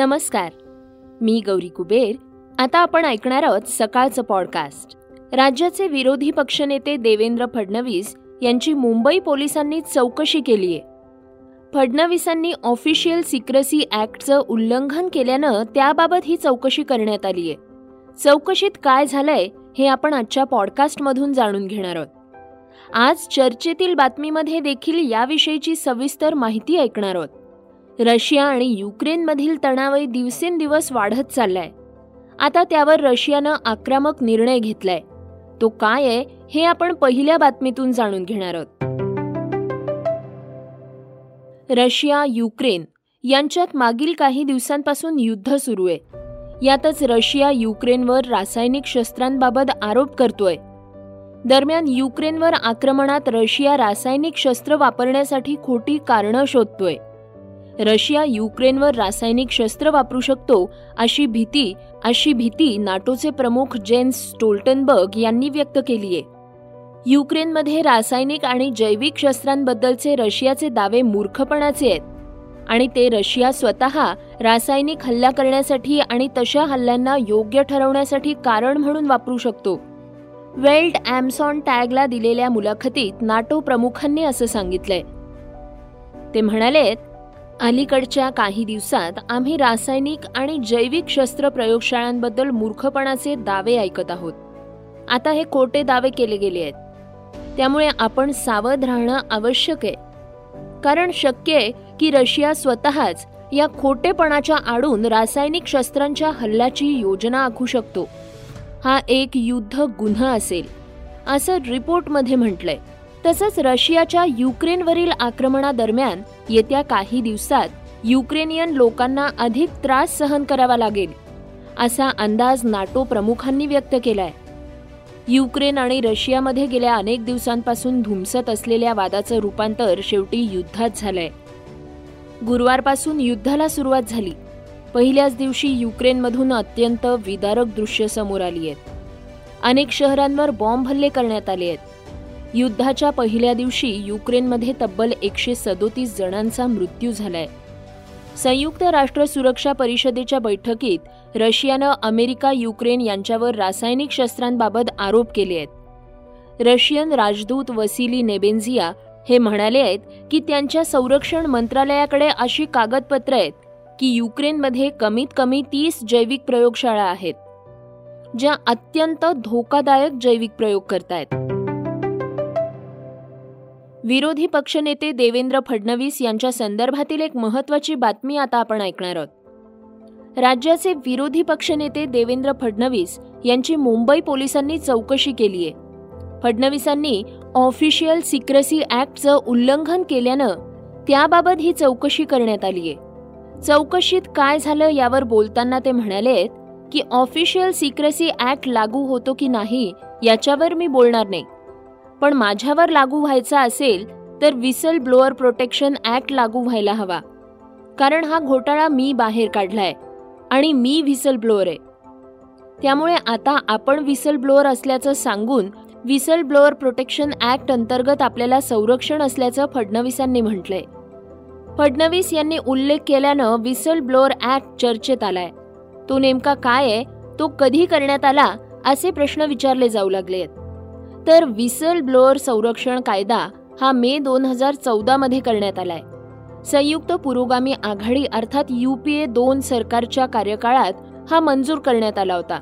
नमस्कार. मी गौरी कुबेर. आता आपण ऐकणार आहोत सकाळचं पॉडकास्ट राज्याचे विरोधी पक्षनेते देवेंद्र फडणवीस यांची मुंबई पोलिसांनी चौकशी केली आहे फडणवीसांनी ऑफिशियल सिक्रेसी ऍक्टचं उल्लंघन केल्यानं त्याबाबत ही चौकशी करण्यात आली आहे चौकशीत काय झालंय हे आपण आजच्या पॉडकास्टमधून जाणून घेणार आहोत. आज चर्चेतील बातमीमध्ये देखील याविषयीची सविस्तर माहिती ऐकणार आहोत. रशिया आणि युक्रेनमधील तणावही दिवसेंदिवस वाढत चाललाय. आता त्यावर रशियानं आक्रमक निर्णय घेतलाय. तो काय आहे हे आपण पहिल्या बातमीतून जाणून घेणार आहोत. रशिया युक्रेन यांच्यात मागील काही दिवसांपासून युद्ध सुरू आहे. यातच रशिया युक्रेनवर रासायनिक शस्त्रांबाबत आरोप करतोय. दरम्यान युक्रेनवर आक्रमणात रशिया रासायनिक शस्त्र वापरण्यासाठी खोटी कारणं शोधतोय. रशिया युक्रेनवर रासायनिक शस्त्र वापरू शकतो अशी भीती अशी भीती नाटोचे प्रमुख जेन्स स्टोल्टनबर्ग यांनी व्यक्त केली आहे युक्रेनमध्ये रासायनिक आणि जैविक शस्त्रांबद्दलचे रशियाचे दावे मूर्खपणाचे आहेत आणि ते रशिया स्वतः रासायनिक हल्ला करण्यासाठी आणि तशा हल्ल्यांना योग्य ठरवण्यासाठी कारण म्हणून वापरू शकतो. वेल्ड ॲमसॉन टॅगला दिलेल्या मुलाखतीत नाटो प्रमुखांनी असं सांगितलंय. ते म्हणाले अलीकडच्या काही दिवसात आम्ही रासायनिक आणि जैविक शस्त्र प्रयोगशाळांबद्दल मूर्खपणाचे दावे ऐकत आहोत. आता हे खोटे दावे केले गेले आहेत. त्यामुळे आपण सावध राहणं आवश्यक आहे. कारण शक्य आहे की रशिया स्वतःच या खोटेपणाच्या आडून रासायनिक शस्त्रांच्या हल्ल्याची योजना आखू शकतो. हा एक युद्ध गुन्हा असेल असं रिपोर्टमध्ये म्हटलंय. तसंच रशियाच्या युक्रेनवरील आक्रमणादरम्यान येत्या काही दिवसात युक्रेनियन लोकांना अधिक त्रास सहन करावा लागेल असा अंदाज नाटो प्रमुखांनी व्यक्त केलाय. युक्रेन आणि रशियामध्ये गेल्या अनेक दिवसांपासून धुमसत असलेल्या वादाचं रूपांतर शेवटी युद्धात झालंय. गुरुवारपासून युद्धाला सुरुवात झाली. पहिल्याच दिवशी युक्रेनमधून अत्यंत विदारक दृश्य समोर आली आहेत. अनेक शहरांवर बॉम्ब हल्ले करण्यात आले आहेत. युद्धाच्या पहिल्या दिवशी युक्रेनमध्ये तब्बल एकशे सदोतीस जणांचा मृत्यू झालाय. संयुक्त राष्ट्र सुरक्षा परिषदेच्या बैठकीत रशियानं अमेरिका युक्रेन यांच्यावर रासायनिक शस्त्रांबाबत आरोप केले आहेत. रशियन राजदूत वसिली नेबेन्झिया हे म्हणाले आहेत की त्यांच्या संरक्षण मंत्रालयाकडे अशी कागदपत्र आहेत की युक्रेनमध्ये कमीत कमी तीस जैविक प्रयोगशाळा आहेत ज्या अत्यंत धोकादायक जैविक प्रयोग करतायत. विरोधी पक्षनेते देवेंद्र फडणवीस यांच्या संदर्भातील एक महत्वाची बातमी आता आपण ऐकणार आहोत. राज्याचे विरोधी पक्षनेते देवेंद्र फडणवीस यांची मुंबई पोलिसांनी चौकशी केली आहे. फडणवीसांनी ऑफिशियल सिक्रेसी ऍक्टचं उल्लंघन केल्यानं त्याबाबत ही चौकशी करण्यात आली आहे. चौकशीत काय झालं यावर बोलताना ते म्हणाले की ऑफिशियल सिक्रेसी ऍक्ट लागू होतो की नाही याच्यावर मी बोलणार नाही. पण माझ्यावर लागू व्हायचा असेल तर विसल ब्लोअर प्रोटेक्शन ॲक्ट लागू व्हायला हवा. कारण हा घोटाळा मी बाहेर काढलाय आणि मी व्हिसल ब्लोअर आहे. त्यामुळे आता आपण व्हिसल ब्लोअर असल्याचं सांगून व्हिसल ब्लोअर प्रोटेक्शन ॲक्ट अंतर्गत आपल्याला संरक्षण असल्याचं फडणवीसांनी म्हटलंय. फडणवीस यांनी उल्लेख केल्यानं व्हिसल ब्लोअर ॲक्ट चर्चेत आलाय. तो नेमका काय आहे? तो कधी करण्यात आला? असे प्रश्न विचारले जाऊ लागले आहेत तर विसल ब्लोअर संरक्षण कायदा हा मे दोन हजार चौदामध्ये करण्यात आलाय. संयुक्त पुरोगामी आघाडी अर्थात युपीए दोन सरकारच्या कार्यकाळात हा मंजूर करण्यात आला होता.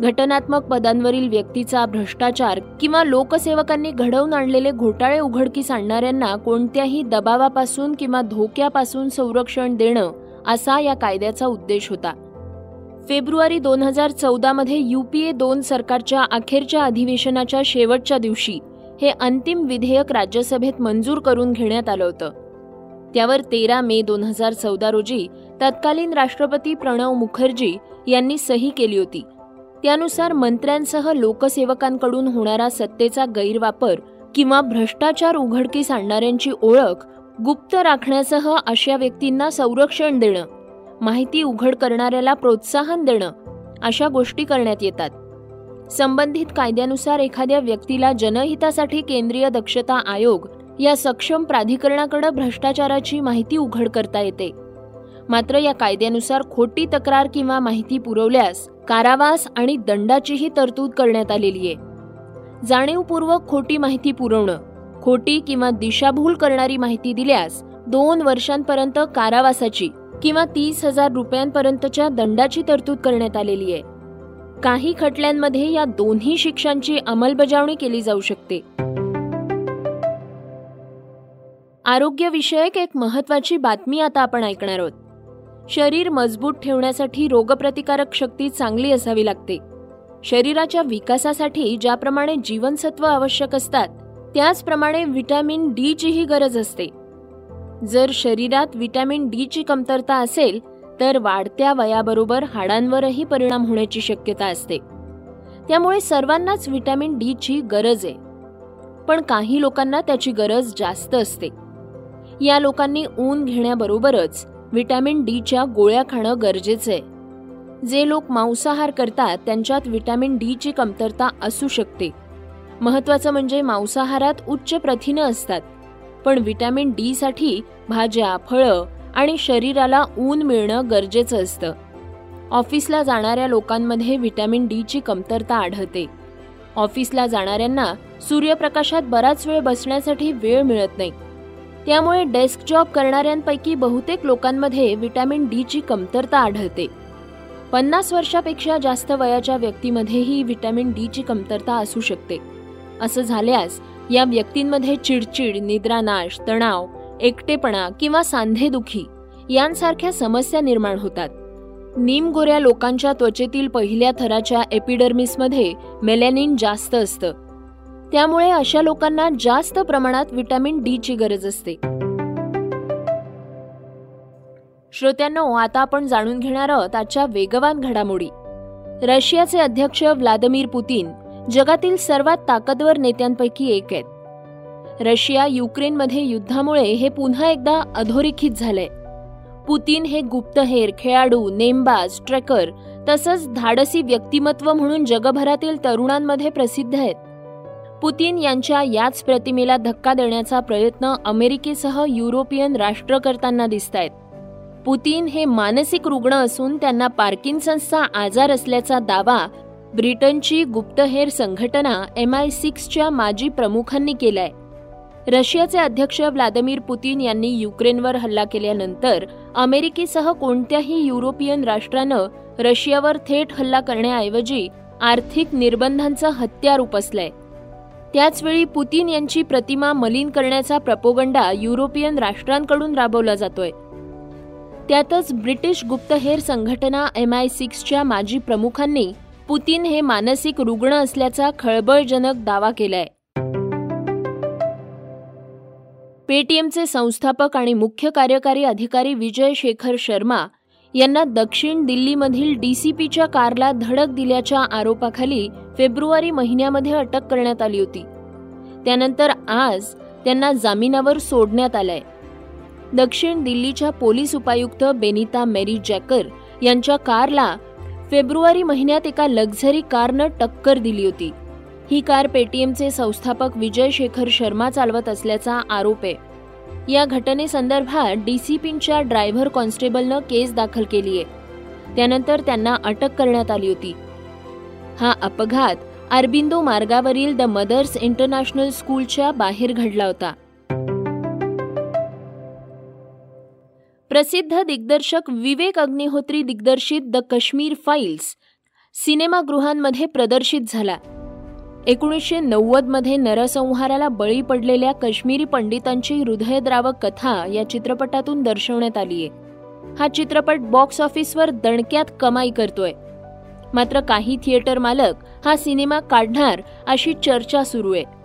घटनात्मक पदांवरील व्यक्तीचा भ्रष्टाचार किंवा लोकसेवकांनी घडवून आणलेले घोटाळे उघडकीस आणणाऱ्यांना कोणत्याही दबावापासून किंवा धोक्यापासून संरक्षण देणं असा या कायद्याचा उद्देश होता. फेब्रुवारी दोन हजार चौदामध्ये यू पी ए दोन सरकारच्या अखेरच्या अधिवेशनाच्या शेवटच्या दिवशी हे अंतिम विधेयक राज्यसभेत मंजूर करून घेण्यात आलं होतं. त्यावर तेरा मे दोन हजार चौदा रोजी तत्कालीन राष्ट्रपती प्रणव मुखर्जी यांनी सही केली होती. त्यानुसार मंत्र्यांसह लोकसेवकांकडून होणारा सत्तेचा गैरवापर किंवा भ्रष्टाचार उघडकीस आणणाऱ्यांची ओळख गुप्त राखण्यासह अशा व्यक्तींना संरक्षण देणं माहिती उघड करणाऱ्याला प्रोत्साहन देणं अशा गोष्टी करण्यात येतात. संबंधित कायद्यानुसार एखाद्या व्यक्तीला जनहितासाठी केंद्रीय दक्षता आयोग या सक्षम प्राधिकरणाकडे भ्रष्टाचाराची माहिती उघड करता येते. मात्र या कायद्यानुसार खोटी तक्रार किंवा माहिती पुरवल्यास कारावास आणि दंडाचीही तरतूद करण्यात आलेली आहे. जाणीवपूर्वक खोटी माहिती पुरवणं खोटी किंवा दिशाभूल करणारी माहिती दिल्यास दोन वर्षांपर्यंत कारावासाची किंवा तीस हजार रुपयांपर्यंतच्या दंडाची तरतूद करण्यात आलेली आहे. काही खटल्यांमध्ये या दोन्ही शिक्षांची अंमलबजावणी केली जाऊ शकते. आरोग्यविषयक एक महत्वाची बातमी आता आपण ऐकणार आहोत. शरीर मजबूत ठेवण्यासाठी रोगप्रतिकारक शक्ती चांगली असावी लागते. शरीराच्या विकासासाठी ज्याप्रमाणे जीवनसत्व आवश्यक असतात त्याचप्रमाणे व्हिटॅमिन डीचीही गरज असते. जर शरीरात व्हिटॅमिन डीची कमतरता असेल तर वाढत्या वयाबरोबर हाडांवरही परिणाम होण्याची शक्यता असते. त्यामुळे सर्वांनाच व्हिटॅमिन डीची गरज आहे. पण काही लोकांना त्याची गरज जास्त असते. या लोकांनी ऊन घेण्याबरोबरच व्हिटॅमिन डीच्या गोळ्या खाणं गरजेचं आहे. जे लोक मांसाहार करतात त्यांच्यात व्हिटॅमिन डीची कमतरता असू शकते. महत्वाचं म्हणजे मांसाहारात उच्च प्रथिनं असतात. पण व्हिटॅमिन डी साठी भाज्या फळं आणि शरीराला ऊन मिळणं गरजेचं असतं. ऑफिसला जाणाऱ्या लोकांमध्ये व्हिटॅमिन डीची कमतरता आढळते. ऑफिसला जाणाऱ्यांना सूर्यप्रकाशात बराच वेळ बसण्यासाठी वेळ मिळत नाही. त्यामुळे डेस्क जॉब करणाऱ्यांपैकी बहुतेक लोकांमध्ये व्हिटॅमिन डीची कमतरता आढळते. पन्नास वर्षापेक्षा जास्त वयाच्या व्यक्तीमध्येही व्हिटॅमिन डीची कमतरता असू शकते. असं झाल्यास या व्यक्तींमध्ये चिडचिड निद्रानाश तणाव एकटेपणा किंवा सांधेदुखी यांसारख्या समस्या निर्माण होतात. निमगोऱ्या लोकांच्या त्वचेतील पहिल्या थराच्या एपिडर्मिसमध्ये मेलॅनिन जास्त असतं. त्यामुळे अशा लोकांना जास्त प्रमाणात व्हिटॅमिन डी ची गरज असते. श्रोत्यांनो आता आपण जाणून घेणार आहोत आजच्या वेगवान घडामोडी. रशियाचे अध्यक्ष व्लादिमीर पुतीन जगातील सर्वात ताकदवर नेत्यांपैकी एक आहेत. रशिया युक्रेनमध्ये युद्धामुळे हे पुन्हा एकदा अधोरेखित झालंय. पुतीन हे गुप्तहेर खेळाडू नेमबाज ट्रेकर तसंच धाडसी व्यक्तिमत्व म्हणून जगभरातील तरुणांमध्ये प्रसिद्ध आहेत. पुतीन यांच्या याच प्रतिमेला धक्का देण्याचा प्रयत्न अमेरिकेसह युरोपियन राष्ट्र करताना दिसत आहेत पुतीन हे मानसिक रुग्ण असून त्यांना पार्किन्सन्सचा आजार असल्याचा दावा ब्रिटनची गुप्तहेर संघटना एम आय सिक्सच्या माजी प्रमुखांनी केलाय. रशियाचे अध्यक्ष व्लादिमीर पुतीन यांनी युक्रेनवर हल्ला केल्यानंतर अमेरिकेसह कोणत्याही युरोपियन राष्ट्रानं रशियावर थेट हल्ला करण्याऐवजी आर्थिक निर्बंधांचं हत्यार उपसलंय. त्याचवेळी पुतीन यांची प्रतिमा मलिन करण्याचा प्रपोगंडा युरोपियन राष्ट्रांकडून राबवला जातोय. त्यातच ब्रिटिश गुप्तहेर संघटना एम आय सिक्सच्या माजी प्रमुखांनी पुतीन हे मानसिक रुग्ण असल्याचा खळबळजनक दावा केलाय. पेटीएमचे संस्थापक आणि मुख्य कार्यकारी अधिकारी विजय शेखर शर्मा यांना दक्षिण दिल्लीमधील डीसीपीच्या कारला धडक दिल्याच्या आरोपाखाली फेब्रुवारी महिन्यामध्ये अटक करण्यात आली होती. त्यानंतर आज त्यांना जामिनावर सोडण्यात आलंय. दक्षिण दिल्लीच्या पोलीस उपायुक्त बेनिता मेरी जॅकर यांच्या कारला फेब्रुवारी महिन्यात एका लक्झरी कारनं टक्कर दिली होती. ही कार पेटीएमचे संस्थापक विजय शेखर शर्मा चालवत असल्याचा आरोप आहे. या घटनेसंदर्भात डीसीपींच्या ड्रायव्हर कॉन्स्टेबलनं केस दाखल केली आहे. त्यानंतर त्यांना अटक करण्यात आली होती. हा अपघात अरबिंदो मार्गावरील द मदर्स इंटरनॅशनल स्कूलच्या बाहेर घडला होता. प्रसिद्ध दिग्दर्शक विवेक अग्निहोत्री दिग्दर्शित द काश्मीर फाईल्स सिनेमागृहांमध्ये प्रदर्शित झाला. एकोणीसशे नव्वदमध्ये नरसंहाराला बळी पडलेल्या काश्मीरी पंडितांची हृदयद्रावक कथा या चित्रपटातून दर्शवण्यात आली आहे हा चित्रपट बॉक्स ऑफिसवर दणक्यात कमाई करतोय. मात्र काही थिएटर मालक हा सिनेमा काढणार अशी चर्चा सुरू आहे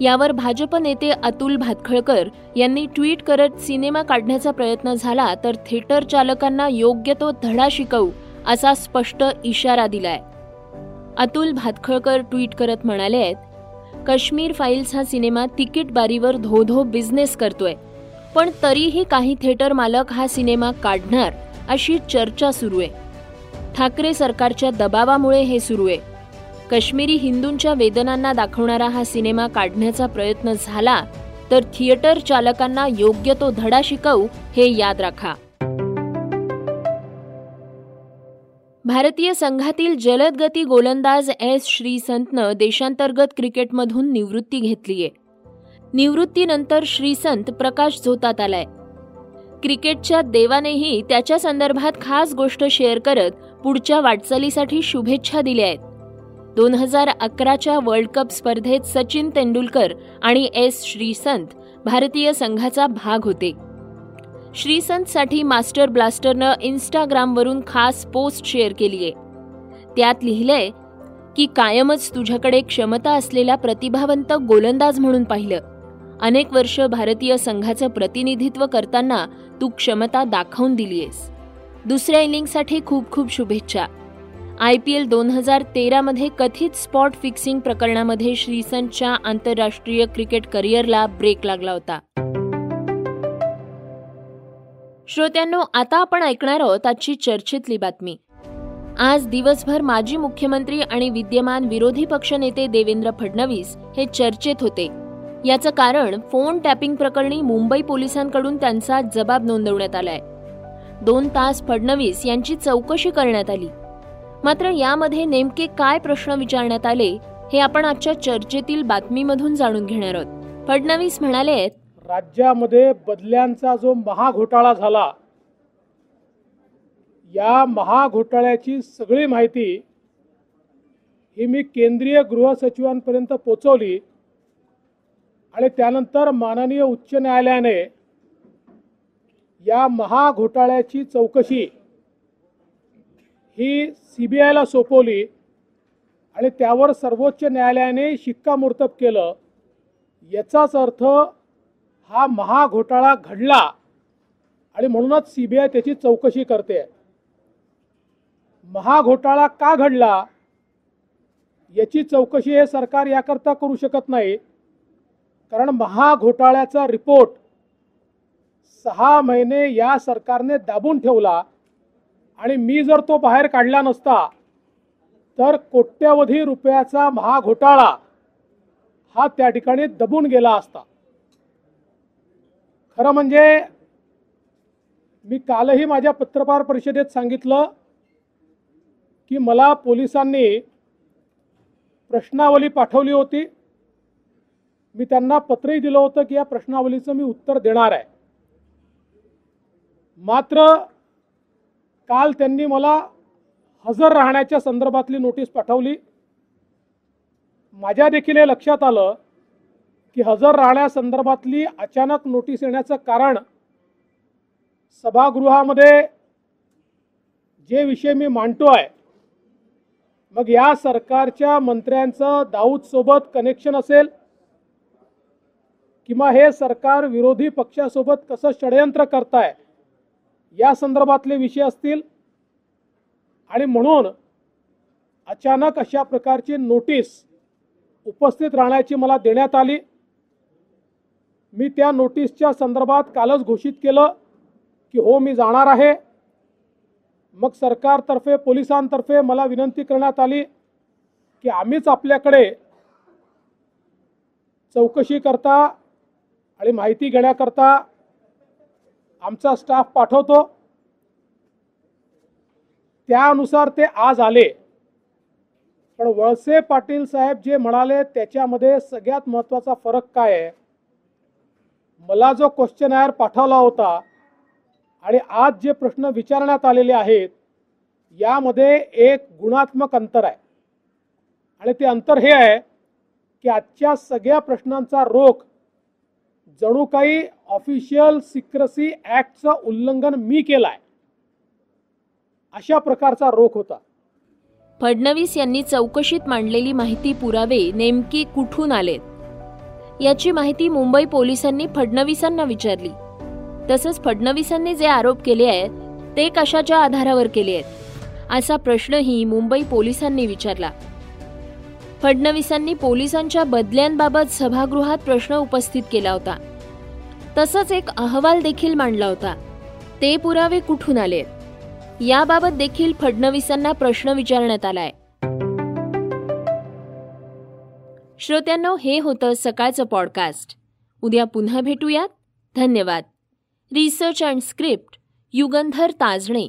यावर भाजप नेते अतुल भातखळकर यांनी ट्विट करत सिनेमा काढण्याचा प्रयत्न झाला तर थिएटर चालकांना योग्य तो धडा शिकवू असा स्पष्ट इशारा दिलाय. अतुल भातखळकर ट्विट करत म्हणाले आहेत काश्मीर फाईल्स हा सिनेमा तिकीट बारीवर धो धो बिझनेस करतोय. पण तरीही काही थिएटर मालक हा सिनेमा काढणार अशी चर्चा सुरू आहे. ठाकरे सरकारच्या दबावामुळे हे सुरू आहे. काश्मीरी हिंदूंच्या वेदनांना दाखवणारा हा सिनेमा काढण्याचा प्रयत्न झाला तर थिएटर चालकांना योग्य तो धडा शिकवू हे याद राखा. भारतीय संघातील जलदगती गोलंदाज एस श्रीसंतनं देशांतर्गत क्रिकेटमधून निवृत्ती घेतलीय. निवृत्तीनंतर श्रीसंत प्रकाश झोतात आलाय. क्रिकेटच्या देवानेही त्याच्या संदर्भात खास गोष्ट शेअर करत पुढच्या वाटचालीसाठी शुभेच्छा दिल्या आहेत. दोन हजार अकराच्या वर्ल्ड कप स्पर्धेत सचिन तेंडुलकर आणि एस श्रीसंत भारतीय संघाचा भाग होते. श्रीसंतसाठी मास्टर ब्लास्टरनं इन्स्टाग्रामवरून खास पोस्ट शेअर केली आहे. त्यात लिहिलंय की कायमच तुझ्याकडे क्षमता असलेला प्रतिभावंत गोलंदाज म्हणून पाहिलं. अनेक वर्ष भारतीय संघाचं प्रतिनिधित्व करताना तू क्षमता दाखवून दिलीयस दुसऱ्या इनिंगसाठी खूप खूप शुभेच्छा. आय पी एल दोन हजार तेरामध्ये कथित स्पॉट फिक्सिंग प्रकरणामध्ये श्रीसंतच्या आंतरराष्ट्रीय क्रिकेट करिअरला ब्रेक लागला होता. श्रोत्यांनो आता आपण ऐकणार आहोत आजची चर्चेतली बातमी. आज दिवसभर माजी मुख्यमंत्री आणि विद्यमान विरोधी पक्षनेते देवेंद्र फडणवीस हे चर्चेत होते. याचं कारण फोन टॅपिंग प्रकरणी मुंबई पोलिसांकडून त्यांचा जबाब नोंदवण्यात आलाय. दोन तास फडणवीस यांची चौकशी करण्यात आली. मात्र यामध्ये नेमके काय प्रश्न विचारण्यात आले हे आपण आजच्या चर्चेतील बातमीमधून जाणून घेणार आहोत. फडणवीस म्हणाले राज्यामध्ये बदल्यांचा जो महाघोटाळा झाला या महाघोटाळ्याची सगळी माहिती ही मी केंद्रीय गृह सचिवांपर्यंत पोचवली आणि त्यानंतर माननीय उच्च न्यायालयाने या महाघोटाळ्याची चौकशी ही सी बी आयला सोपवली आणि त्यावर सर्वोच्च न्यायालयाने शिक्कामोर्तब केलं. याचाच अर्थ हा महाघोटाळा घडला आणि म्हणूनच सी बी आय त्याची चौकशी करते. महाघोटाळा का घडला? याची चौकशी हे सरकार याकरता करू शकत नाही. कारण महाघोटाळ्याचा रिपोर्ट सहा महिने या सरकारने दाबून ठेवला. आणि मी जर तो बाहेर काढला नसता तर कोट्यवधी रुपयाचा महाघोटाळा हा त्या ठिकाणी दबून गेला असता. खरं म्हणजे मी कालही माझ्या पत्रकार परिषदेत सांगितलं की मला पोलिसांनी प्रश्नावली पाठवली होती. मी त्यांना पत्रही दिलं होतं की या प्रश्नावलीचं मी उत्तर देणार आहे. मात्र काल त्यांनी मला हजर राहण्याच्या संदर्भातली नोटीस पाठवली. माझ्या देखील हे लक्षात आलं की हजर राहण्यासंदर्भातली अचानक नोटीस येण्याचं कारण सभागृहामध्ये जे विषय मी मांडतोय मग या सरकारच्या मंत्र्यांचं दाऊद सोबत कनेक्शन असेल किंवा हे सरकार विरोधी पक्षासोबत कसं षडयंत्र करताय या संदर्भातले विषय असतील. आणि म्हणून अचानक अशा प्रकारची नोटीस उपस्थित राहण्याची मला देण्यात आली. मी त्या नोटीसच्या संदर्भात कालच घोषित केलं की हो मी जाणार आहे. मग सरकारतर्फे पोलिसांतर्फे मला विनंती करण्यात आली की आम्हीच आपल्याकडे चौकशी करता आणि माहिती घेण्याकरता आमचा स्टाफ पाठवतो. त्यानुसार ते आज आले. पण वळसे पाटील साहेब जे म्हणाले त्याच्यामध्ये सगळ्यात महत्त्वाचा फरक काय आहे? मला जो क्वेश्चन आयर पाठवला होता. आणि आज जे प्रश्न विचारण्यात आलेले आहेत यामध्ये एक गुणात्मक अंतर आहे. आणि ते अंतर हे आहे की आजच्या सगळ्या प्रश्नांचा रोख जणू काही ऑफिशियल सिक्रेसी ऍक्टचं उल्लंघन मी केलाय. अशा प्रकारचा रोख होता. फडणवीस यांनी चौकशीत मांडलेली माहिती पुरावे नेमकी कुठून आलेत? याची माहिती मुंबई पोलिसांनी फडणवीसांना विचारली. तसंच फडणवीसांनी जे आरोप केले आहेत ते कशाच्या आधारावर केले आहेत? असा प्रश्नही मुंबई पोलिसांनी विचारला. फडणवीसांनी पोलिसांच्या बदल्यांबाबत सभागृहात प्रश्न उपस्थित केला होता. तसंच एक अहवाल देखील मांडला होता. ते पुरावे कुठून आले? याबाबत देखील फडणवीसांना प्रश्न विचारण्यात आलाय. श्रोत्यांनो हे होतं सकाळचं पॉडकास्ट उद्या पुन्हा भेटूयात. धन्यवाद. Research and script Yugandhar Tajane.